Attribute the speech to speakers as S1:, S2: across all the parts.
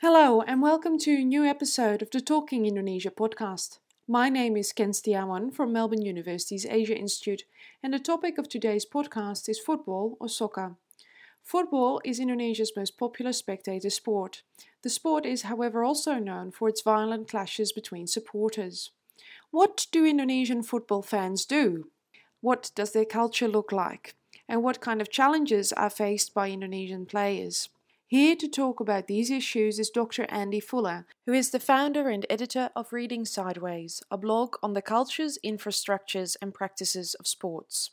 S1: Hello, and welcome to a new episode of the Talking Indonesia podcast. My name is Ken Setiawan from Melbourne University's Asia Institute, and the topic of today's podcast is football or soccer. Football is Indonesia's most popular spectator sport. The sport is, however, also known for its violent clashes between supporters. What do Indonesian football fans do? What does their culture look like? And what kind of challenges are faced by Indonesian players? Here to talk about these issues is Dr. Andy Fuller, who is the founder and editor of Reading Sideways, a blog on the cultures, infrastructures, and practices of sports.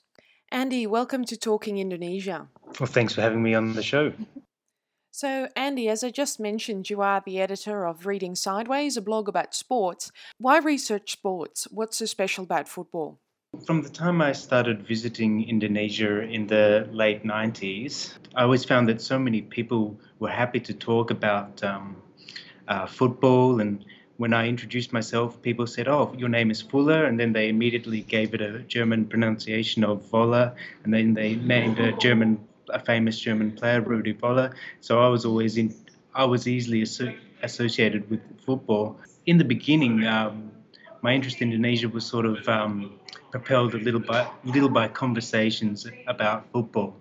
S1: Andy, welcome to Talking Indonesia.
S2: Well, thanks for having me on the show.
S1: So, Andy, as I just mentioned, you are the editor of Reading Sideways, a blog about sports. Why research sports? What's so special about football?
S2: From the time I started visiting Indonesia in the late 90s, I always found that so many people were happy to talk about um, uh, football. And when I introduced myself, people said, Oh, your name is Fuller. And then they immediately gave it a German pronunciation of Voller. And then they named a German, a famous German player, Rudi Voller. So I was always in, I was easily asso- associated with football. In the beginning, um, my interest in Indonesia was sort of um, propelled a little by little by conversations about football.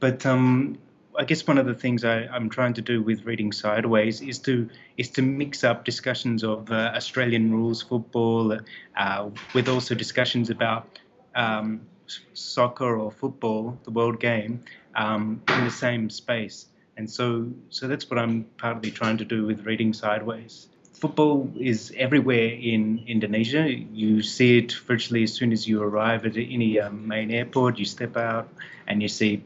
S2: But um, I guess one of the things I, am trying to do with reading sideways is to is to mix up discussions of uh, Australian rules football uh, with also discussions about um, soccer or football, the world game, um, in the same space. And so, so that's what I'm partly trying to do with reading sideways football is everywhere in Indonesia. You see it virtually as soon as you arrive at any um, main airport. You step out and you see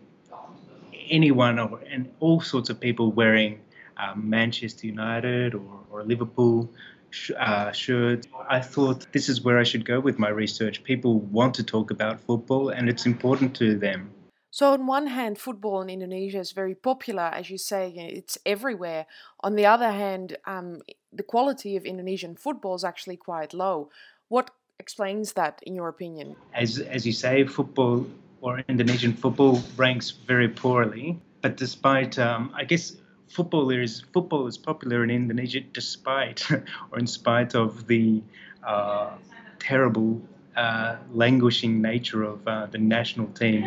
S2: anyone or, and all sorts of people wearing um, Manchester United or, or Liverpool sh- uh, shirts. I thought this is where I should go with my research. People want to talk about football and it's important to them.
S1: So, on one hand, football in Indonesia is very popular, as you say, it's everywhere. On the other hand, um, the quality of Indonesian football is actually quite low. What explains that, in your opinion?
S2: As, as you say, football or Indonesian football ranks very poorly. But despite, um, I guess, football is football is popular in Indonesia despite or in spite of the uh, terrible uh, languishing nature of uh, the national team,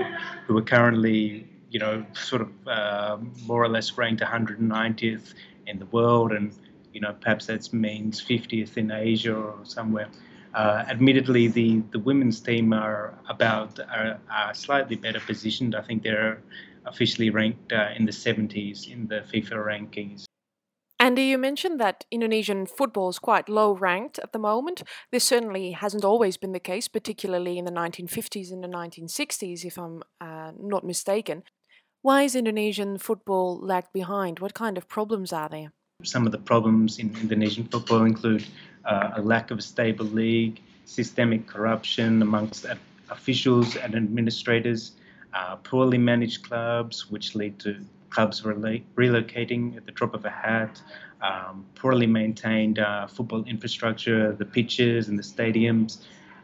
S2: who are currently, you know, sort of uh, more or less ranked 190th in the world, and you know, perhaps that means 50th in Asia or somewhere. Uh, admittedly, the, the women's team are about are, are, slightly better positioned. I think they're officially ranked uh, in the 70s in the FIFA rankings.
S1: Andy, you mentioned that Indonesian football is quite low ranked at the moment. This certainly hasn't always been the case, particularly in the 1950s and the 1960s, if I'm uh, not mistaken. Why is Indonesian football lagged behind? What kind of problems are there?
S2: Some of the problems in Indonesian football include uh, a lack of a stable league, systemic corruption amongst officials and administrators, uh, poorly managed clubs, which lead to clubs rela- relocating at the drop of a hat, um, poorly maintained uh, football infrastructure, the pitches and the stadiums,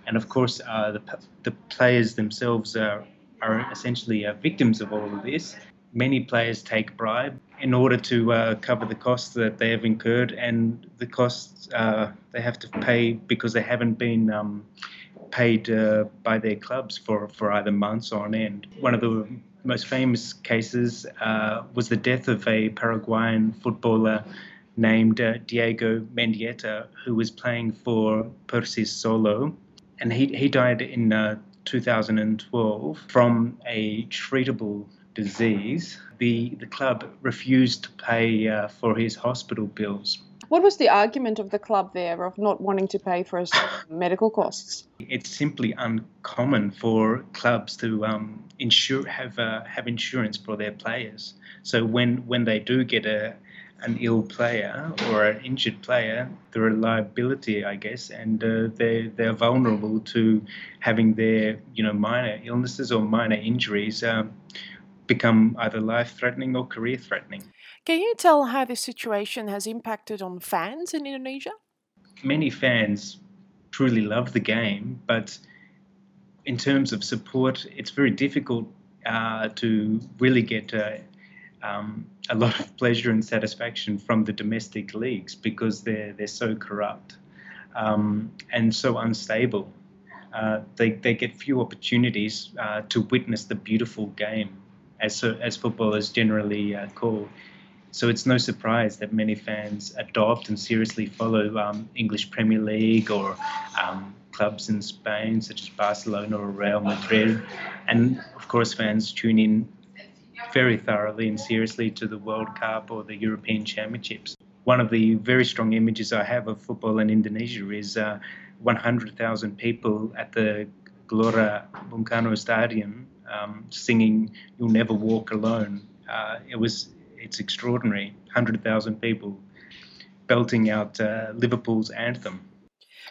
S2: and of course uh, the, the players themselves are, are essentially uh, victims of all of this. Many players take bribe in order to uh, cover the costs that they have incurred and the costs uh, they have to pay because they haven't been um, paid by their clubs for, for either months on end. One of the most famous cases uh, was the death of a Paraguayan footballer named uh, Diego Mendieta, who was playing for Persis Solo. And he, he died in uh, 2012 from a treatable disease. The, the club refused to pay uh, for his hospital bills.
S1: What was the argument of the club there of not wanting to pay for his medical costs?
S2: It's simply uncommon for clubs to um, insure have uh, have insurance for their players. So when when they do get a an ill player or an injured player, they're a liability, I guess, and uh, they they're vulnerable to having their you know minor illnesses or minor injuries um, become either life threatening or career threatening.
S1: Can you tell how this situation has impacted on fans in Indonesia?
S2: Many fans truly love the game, but in terms of support, it's very difficult uh, to really get uh, um, a lot of pleasure and satisfaction from the domestic leagues because they're they're so corrupt um, and so unstable. Uh, they they get few opportunities uh, to witness the beautiful game, as as football is generally uh, called. So it's no surprise that many fans adopt and seriously follow um, English Premier League or um, clubs in Spain, such as Barcelona or Real Madrid. And of course, fans tune in very thoroughly and seriously to the World Cup or the European Championships. One of the very strong images I have of football in Indonesia is uh, 100,000 people at the Gelora Bung Karno Stadium um, singing "You'll Never Walk Alone." Uh, it was it's extraordinary. 100,000 people belting out uh, Liverpool's anthem.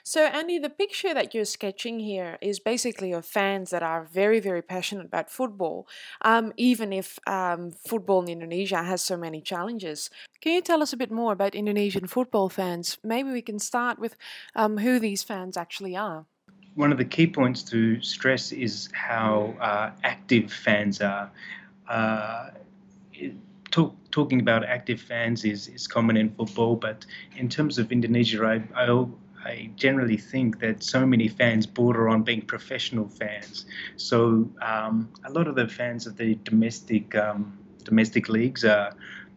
S1: So, Andy, the picture that you're sketching here is basically of fans that are very, very passionate about football, um, even if um, football in Indonesia has so many challenges. Can you tell us a bit more about Indonesian football fans? Maybe we can start with um, who these fans actually are.
S2: One of the key points to stress is how uh, active fans are. Uh, talk, talking about active fans is, is common in football, but in terms of Indonesia, I, I, I generally think that so many fans border on being professional fans. So um, a lot of the fans of the domestic um, domestic leagues are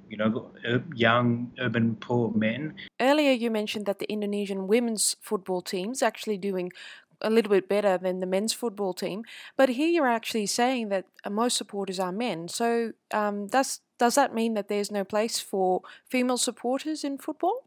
S2: you know, young urban poor men.
S1: Earlier, you mentioned that the Indonesian women's football team's actually doing a little bit better than the men's football team. But here you're actually saying that uh, most supporters are men. So um, does does that mean that there's no place for female supporters in football?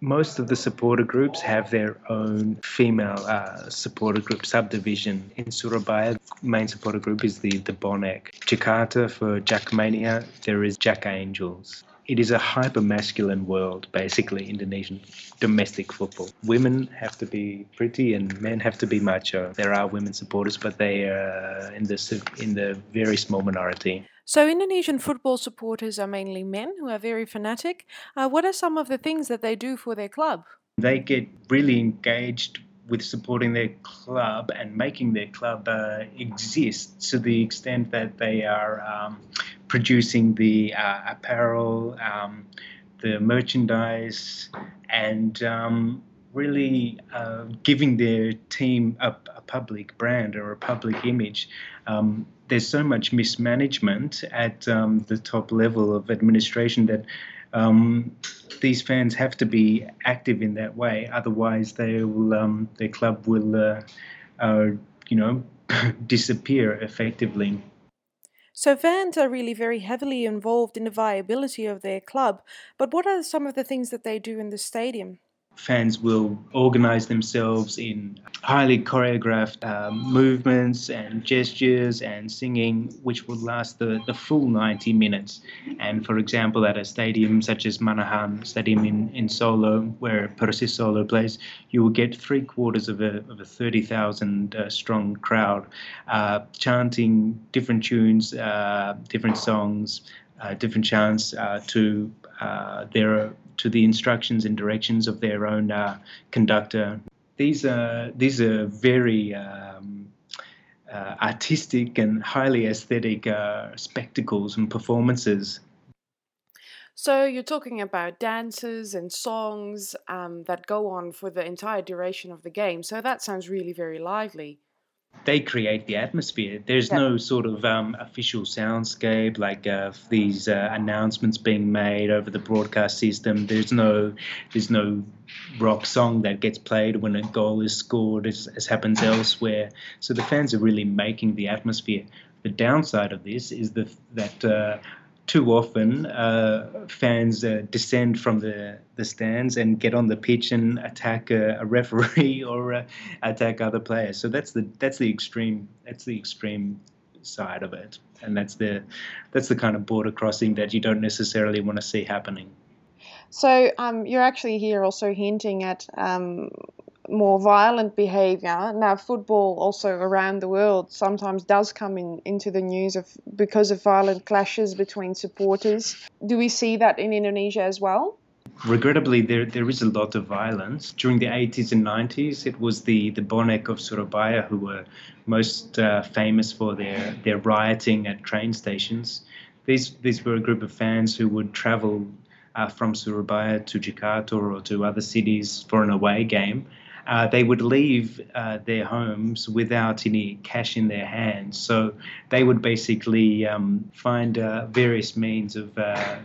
S2: most of the supporter groups have their own female uh, supporter group subdivision. In Surabaya, main supporter group is the, the Bonek. Jakarta, for Jakmania, there is Jack Angels. It is a hyper masculine world, basically, Indonesian domestic football. Women have to be pretty and men have to be macho. There are women supporters, but they are in the, in the very small minority.
S1: So, Indonesian football supporters are mainly men who are very fanatic. Uh, what are some of the things that they do for their club?
S2: They get really engaged with supporting their club and making their club uh, exist to the extent that they are um, producing the uh, apparel, um, the merchandise, and um, really uh, giving their team a, a, public brand or a public image. Um, there's so much mismanagement at um, the top level of administration that um, these fans have to be active in that way. Otherwise, they will um, their club will, uh, uh, you know, disappear effectively.
S1: So fans are really very heavily involved in the viability of their club. But what are some of the things that they do in the stadium?
S2: Fans will organize themselves in highly choreographed uh, movements and gestures and singing, which will last the, the full 90 minutes. And for example, at a stadium such as Manahan Stadium in, in Solo, where Persis Solo plays, you will get three quarters of a, of a 30,000 uh, strong crowd uh, chanting different tunes, uh, different songs, uh, different chants uh, to their to the instructions and directions of their own uh, conductor. These are these are very um, uh, artistic and highly aesthetic uh, spectacles and performances.
S1: So you're talking about dances and songs um, that go on for the entire duration of the game. So that sounds really very lively
S2: they create the atmosphere. There's yeah. no sort of um, official soundscape like uh, these uh, announcements being made over the broadcast system. There's no there's no rock song that gets played when a goal is scored, as, as happens elsewhere. So the fans are really making the atmosphere. The downside of this is the, that uh, too often uh, fans uh, descend from the, the stands and get on the pitch and attack a, a referee or uh, attack other players. So that's the that's the extreme that's the extreme side of it, and that's the that's the kind of border crossing that you don't necessarily want to see happening.
S1: So um, you're actually here also hinting at um, more violent behavior. Now, football also around the world sometimes does come in, into the news of because of violent clashes between supporters. Do we see that in Indonesia as well?
S2: Regrettably, there there is a lot of violence. During the 80s and 90s, it was the, the Bonek of Surabaya who were most uh, famous for their, their rioting at train stations these these were a group of fans who would travel uh, from Surabaya to Jakarta or to other cities for an away game. Uh, they would leave uh, their homes without any cash in their hands. So they would basically um, find uh, various means of, uh,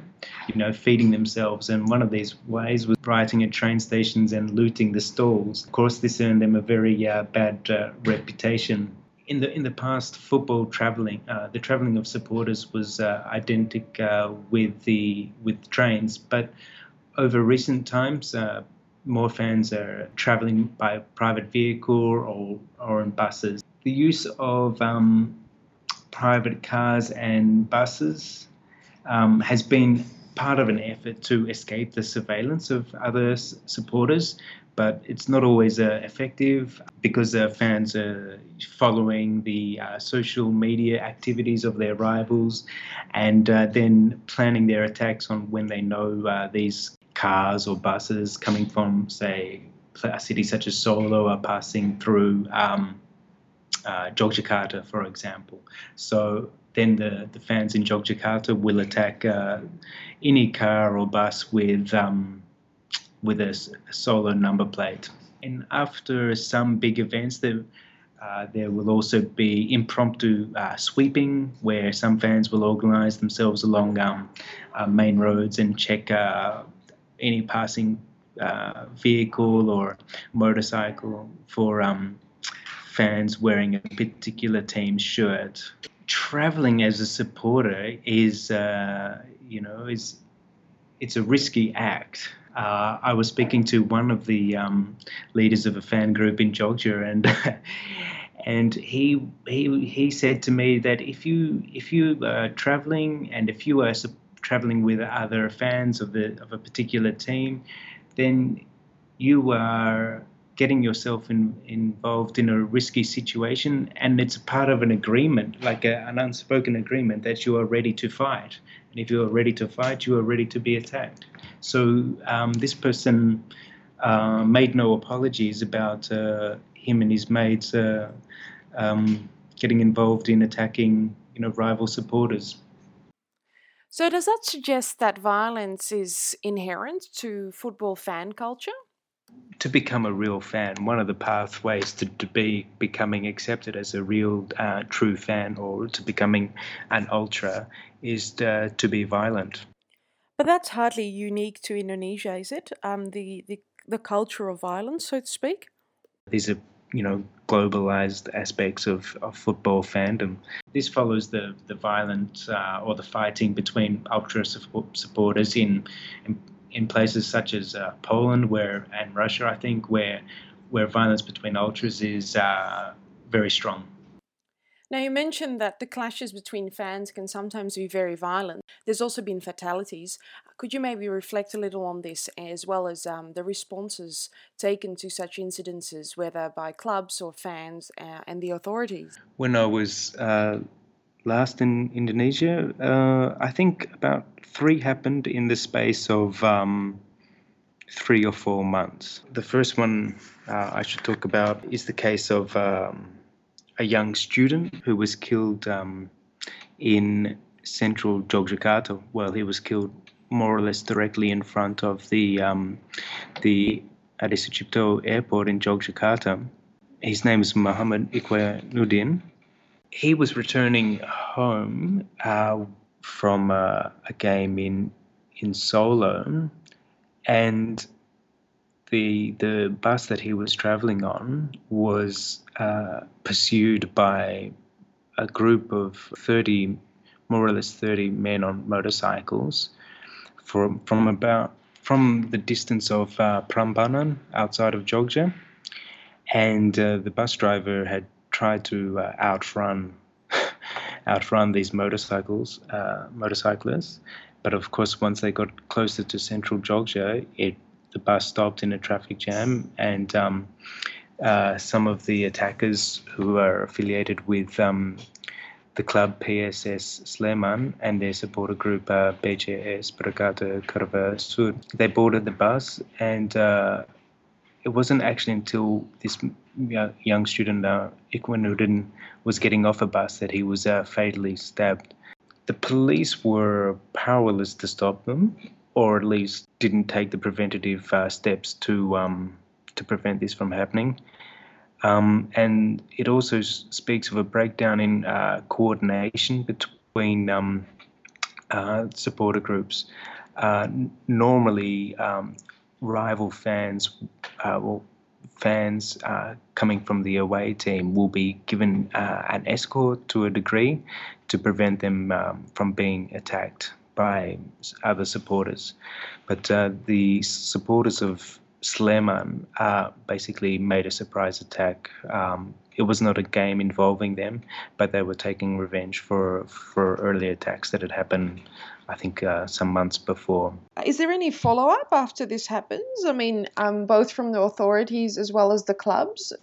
S2: you know, feeding themselves. And one of these ways was rioting at train stations and looting the stalls. Of course, this earned them a very uh, bad uh, reputation in the in the past, football traveling, the traveling of supporters was identical with the with trains, but over recent times, uh, more fans are traveling by private vehicle or or in buses. The use of um, private cars and buses um, has been part of an effort to escape the surveillance of other supporters but it's not always uh, effective because uh, fans are following the uh, social media activities of their rivals and uh, then planning their attacks on when they know uh, these cars or buses coming from, say, a city such as Solo are passing through um, uh, Yogyakarta, for example. So then the, the fans in Yogyakarta will attack any car or bus with. Um, with a, a solo number plate. And after some big events, there, uh, there will also be impromptu uh, sweeping, where some fans will organise themselves along um, uh, main roads and check uh, any passing uh, vehicle or motorcycle for um, fans wearing a particular team's shirt. Traveling as a supporter is, uh, you know, is it's a risky act uh, I was speaking to one of the um, leaders of a fan group in Jogja, and and he he he said to me that if you if you are traveling and if you are traveling with other fans of the of a particular team, then you are getting yourself in, involved in a risky situation, and it's part of an agreement, like a, an unspoken agreement, that you are ready to fight. And if you are ready to fight, you are ready to be attacked. So um, this person uh, made no apologies about uh, him and his mates uh, um, getting involved in attacking, you know, rival supporters.
S1: So does that suggest that violence is inherent to football fan culture?
S2: to become a real fan, one of the pathways to, to be becoming accepted as a real uh, true fan or to becoming an ultra is to, uh, to, be violent.
S1: But that's hardly unique to Indonesia, is it? Um, the, the the culture of violence, so to speak.
S2: These are you know globalized aspects of, of football fandom. This follows the the violent uh, or the fighting between ultra supporters in, in in places such as uh, Poland, where and Russia, I think, where where violence between ultras is uh, very strong.
S1: Now, you mentioned that the clashes between fans can sometimes be very violent. There's also been fatalities. Could you maybe reflect a little on this, as well as um, the responses taken to such incidences, whether by clubs or fans uh, and the authorities?
S2: When I was uh, last in Indonesia, uh, I think about three happened in the space of um, three or four months. The first one uh, I should talk about is the case of um, a young student who was killed um, in central Yogyakarta. Well, he was killed more or less directly in front of the um, the Sucipto airport in Yogyakarta. His name is Muhammad Ikhwanuddin. He was returning home uh, from uh, a game in in Solo, and the the bus that he was traveling on was uh, pursued by a group of thirty, more or less thirty men on motorcycles, from from about from the distance of uh, Prambanan outside of Jogja, and uh, the bus driver had tried to uh, outrun outrun these motorcycles, uh, motorcyclists. But of course, once they got closer to central Jogja, it the bus stopped in a traffic jam, and um, uh, some of the attackers who are affiliated with um, the club PSS Sleman and their supporter group uh, BCS Brigata Curva Sud, they boarded the bus and uh, it wasn't actually until this young student, uh, Ikhwanuddin, was getting off a bus that he was uh, fatally stabbed. the police were powerless to stop them, or at least didn't take the preventative uh, steps to um, to prevent this from happening. Um, and it also speaks of a breakdown in uh, coordination between um, uh, supporter groups. Uh, normally, um, rival fans uh, will fans uh, coming from the away team will be given uh, an escort to a degree to prevent them um, from being attacked by other supporters. But uh, the supporters of Sleman uh, basically made a surprise attack. Um, it was not a game involving them, but they were taking revenge for for earlier attacks that had happened I think uh, some months before.
S1: Is there any follow up after this happens? I mean, um, both from the authorities as well as the clubs?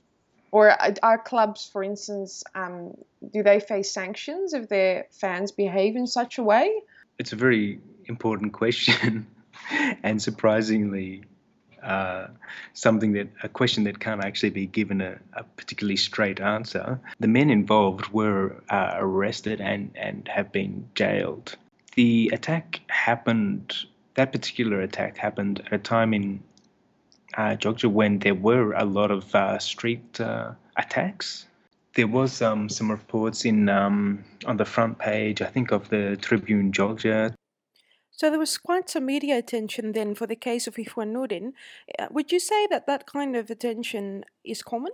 S1: Or are clubs, for instance, um, do they face sanctions if their fans behave in such a way?
S2: It's a very important question, and surprisingly, uh, something that a question that can't actually be given a, a particularly straight answer. The men involved were uh, arrested and, and have been jailed the attack happened, that particular attack happened at a time in uh, Jogja when there were a lot of uh, street uh, attacks. There was um, some reports in um, on the front page, I think, of the Tribun Jogja.
S1: So there was quite some media attention then for the case of Ikhwanuddin. Uh, would you say that that kind of attention is common?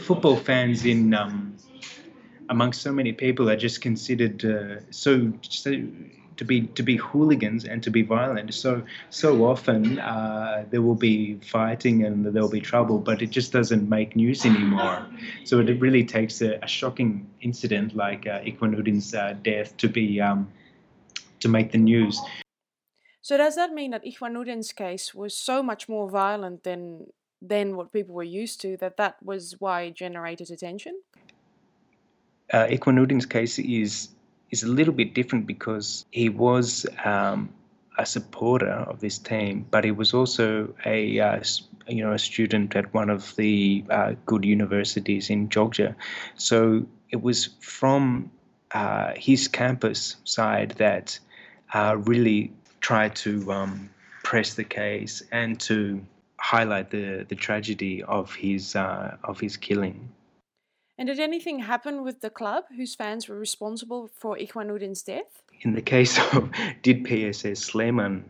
S2: Football fans in um, amongst so many people are just considered uh, so, so to be to be hooligans and to be violent. So so often uh, there will be fighting and there will be trouble, but it just doesn't make news anymore. So it really takes a, a shocking incident like uh, uh, death to be um, to make the news.
S1: So does that mean that Ikhwanuddin's case was so much more violent than than what people were used to that that was why it generated attention?
S2: uh, case is is a little bit different because he was um, a supporter of this team, but he was also a uh, you know a student at one of the uh, good universities in Jogja. So it was from uh, his campus side that uh, really tried to um, press the case and to highlight the the tragedy of his uh, of his killing.
S1: And did anything happen with the club whose fans were responsible for Ikhwanuddin's death?
S2: In the case of did PSS Sleman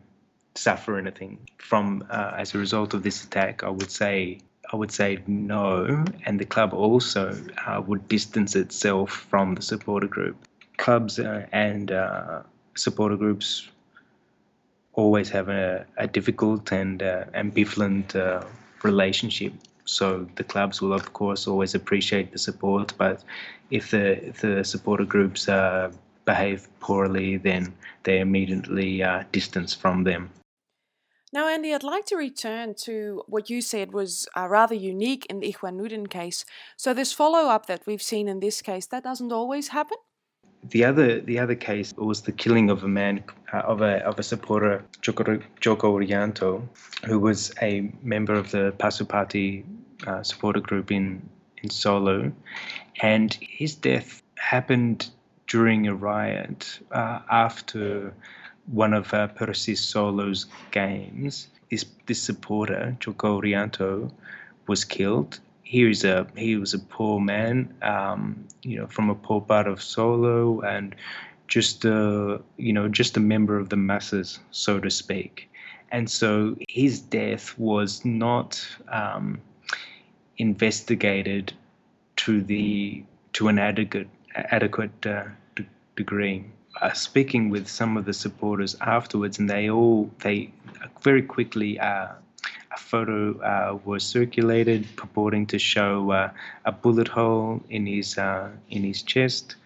S2: suffer anything from uh, as a result of this attack? I would say I would say no, and the club also uh, would distance itself from the supporter group. Clubs uh, and uh, supporter groups always have a, a difficult and uh, ambivalent uh, relationship so the clubs will, of course, always appreciate the support, but if the if the supporter groups uh, behave poorly, then they immediately uh, distance from them.
S1: Now, Andy, I'd like to return to what you said was uh, rather unique in the Ikhwanuddin case. So this follow-up that we've seen in this case, that doesn't always happen?
S2: The other the other case was the killing of a man uh, of a of a supporter Joko, Joko Rianto, who was a member of the Pasoepati uh, supporter group in in Solo, and his death happened during a riot uh, after one of uh, Persis Solo's games. This this supporter Joko Rianto was killed he was a he was a poor man, um, you know, from a poor part of Solo, and just a you know just a member of the masses, so to speak. And so his death was not um, investigated to the to an adequate adequate uh, d- degree. Uh, speaking with some of the supporters afterwards, and they all they very quickly uh, a photo uh, was circulated purporting to show uh, a bullet hole in his uh, in his chest.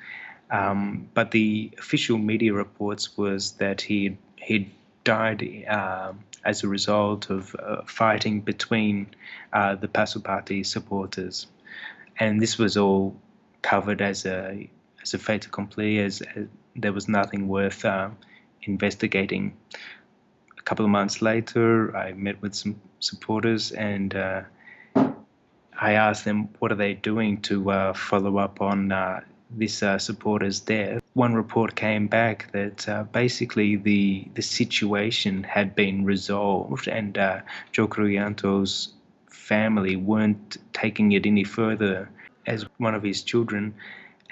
S2: Um, but the official media reports was that he he died as a result of uh, fighting between uh, the Pasoepati supporters, and this was all covered as a as a fait accompli, as, as there was nothing worth uh, investigating A couple of months later, I met with some supporters and uh, I asked them what are they doing to uh, follow up on uh, this uh, supporter's death. One report came back that uh, basically the the situation had been resolved and uh, Widodo's family weren't taking it any further as one of his children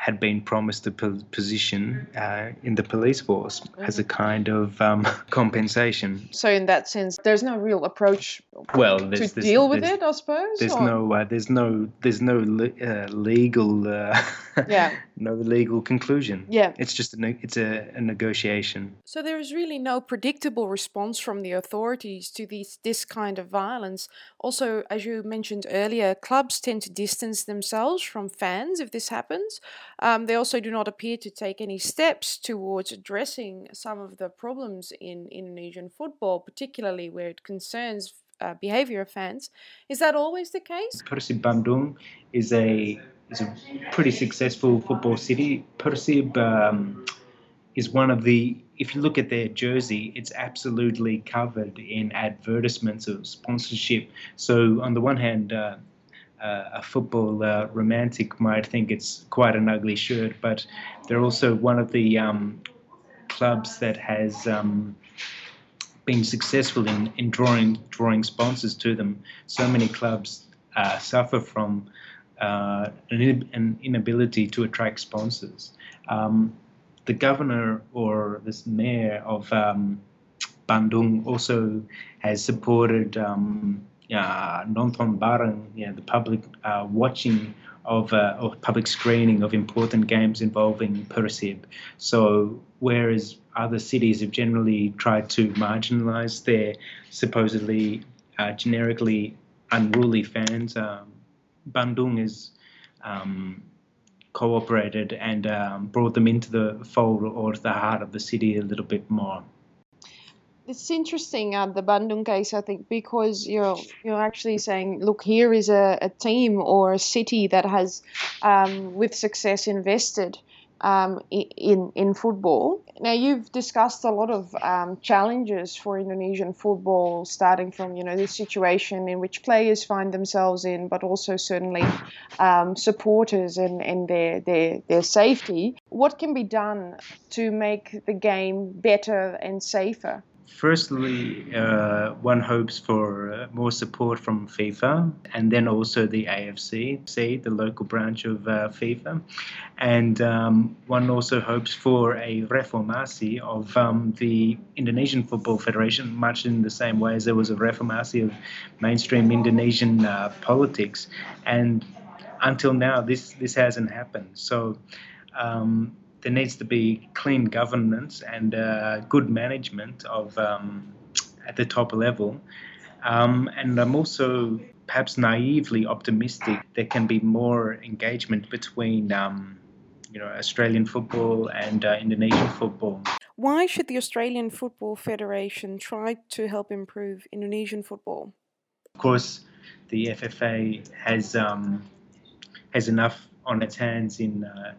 S2: had been promised a position uh, in the police force mm-hmm. as a kind of um, compensation.
S1: So, in that sense, there's no real approach
S2: well
S1: to
S2: there's,
S1: deal with it, I suppose.
S2: There's or? no, uh, there's no, there's no uh, legal, uh, yeah, no legal conclusion.
S1: Yeah,
S2: it's just a, ne- it's a, a, negotiation.
S1: So there is really no predictable response from the authorities to these this kind of violence. Also, as you mentioned earlier, clubs tend to distance themselves from fans if this happens. Um, they also do not appear to take any steps towards addressing some of the problems in Indonesian football, particularly where it concerns uh, behavior of fans. Is that always the case?
S2: Persib Bandung is a is a pretty successful football city. Persib um, is one of the if you look at their jersey, it's absolutely covered in advertisements of sponsorship. So on the one hand, uh, uh, a football uh, romantic might think it's quite an ugly shirt, but they're also one of the um, clubs that has um, been successful in, in drawing drawing sponsors to them. So many clubs uh, suffer from uh, an, inability to attract sponsors. Um, the governor or this mayor of um, Bandung also has supported um, uh, nonton bareng, yeah, the public uh, watching of uh, or public screening of important games involving Persib. So whereas other cities have generally tried to marginalise their supposedly uh, generically unruly fans, um, Bandung has um, cooperated and um, brought them into the fold or the heart of the city a little bit more.
S1: It's interesting uh, the Bandung case, I think, because you're you're actually saying, look, here is a, a team or a city that has, um, with success, invested um, in in football. Now you've discussed a lot of um, challenges for Indonesian football, starting from you know the situation in which players find themselves in, but also certainly um, supporters and, and their, their their safety. What can be done to make the game better and safer?
S2: Firstly, uh, one hopes for uh, more support from FIFA and then also the AFC, say the local branch of uh, FIFA. And um, one also hopes for a reformasi of um, the Indonesian Football Federation, much in the same way as there was a reformasi of mainstream Indonesian uh, politics. And until now, this, this hasn't happened. So um, there needs to be clean governance and uh, good management of um, at the top level. Um, and I'm also perhaps naively optimistic there can be more engagement between um, you know Australian football and uh, Indonesian football.
S1: Why should the Australian Football Federation try to help improve Indonesian football?
S2: Of course, the FFA has um, has enough on its hands in uh,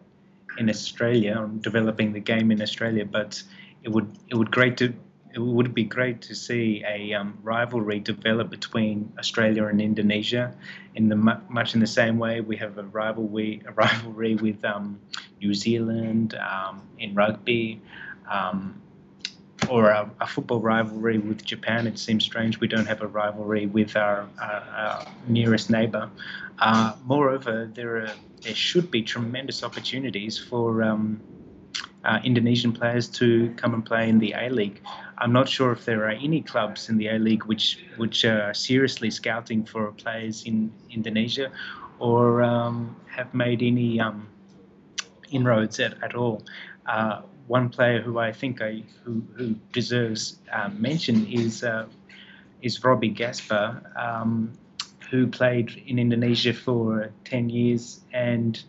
S2: in Australia on developing the game in Australia, but it would it would great to it would be great to see a um, rivalry develop between Australia and Indonesia, in the much in the same way. We have a rivalry a rivalry with um, New Zealand um, in rugby, um, or a, a, football rivalry with Japan. It seems strange we don't have a rivalry with our, our, our nearest neighbour. Uh, moreover, there are there should be tremendous opportunities for um, uh, Indonesian players to come and play in the A League. I'm not sure if there are any clubs in the A League which which are seriously scouting for players in Indonesia, or um, have made any um, inroads at, at all. Uh, one player who I think I who, who deserves uh, mention is uh, is Robbie Gaspar, Um, who played in Indonesia for 10 years, and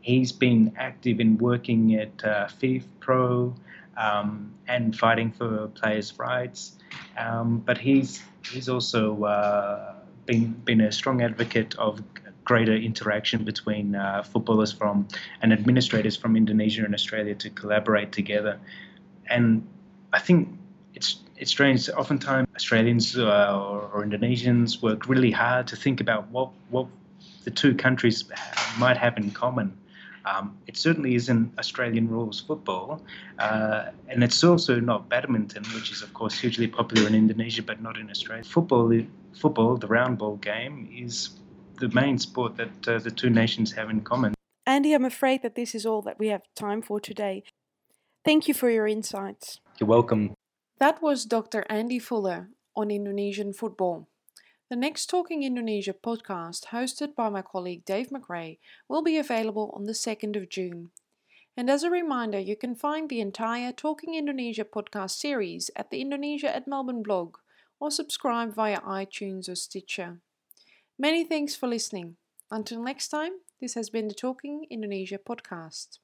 S2: he's been active in working at uh, FIFPro um, and fighting for players' rights. Um, but he's he's also uh, been been a strong advocate of greater interaction between uh, footballers from and administrators from Indonesia and Australia to collaborate together. And I think it's it's strange. Oftentimes, Australians uh, or, or, Indonesians work really hard to think about what what the two countries might have in common. Um, it certainly isn't Australian rules football, uh, and it's also not badminton, which is of course hugely popular in Indonesia, but not in Australia. Football, football, the round ball game, is the main sport that uh, the two nations have in common.
S1: Andy, I'm afraid that this is all that we have time for today. Thank you for your insights.
S2: You're welcome.
S1: That was Dr. Andy Fuller on Indonesian football. The next Talking Indonesia podcast, hosted by my colleague Dave McRae, will be available on the 2nd of June. And as a reminder, you can find the entire Talking Indonesia podcast series at the Indonesia at Melbourne blog or subscribe via iTunes or Stitcher. Many thanks for listening. Until next time, this has been the Talking Indonesia podcast.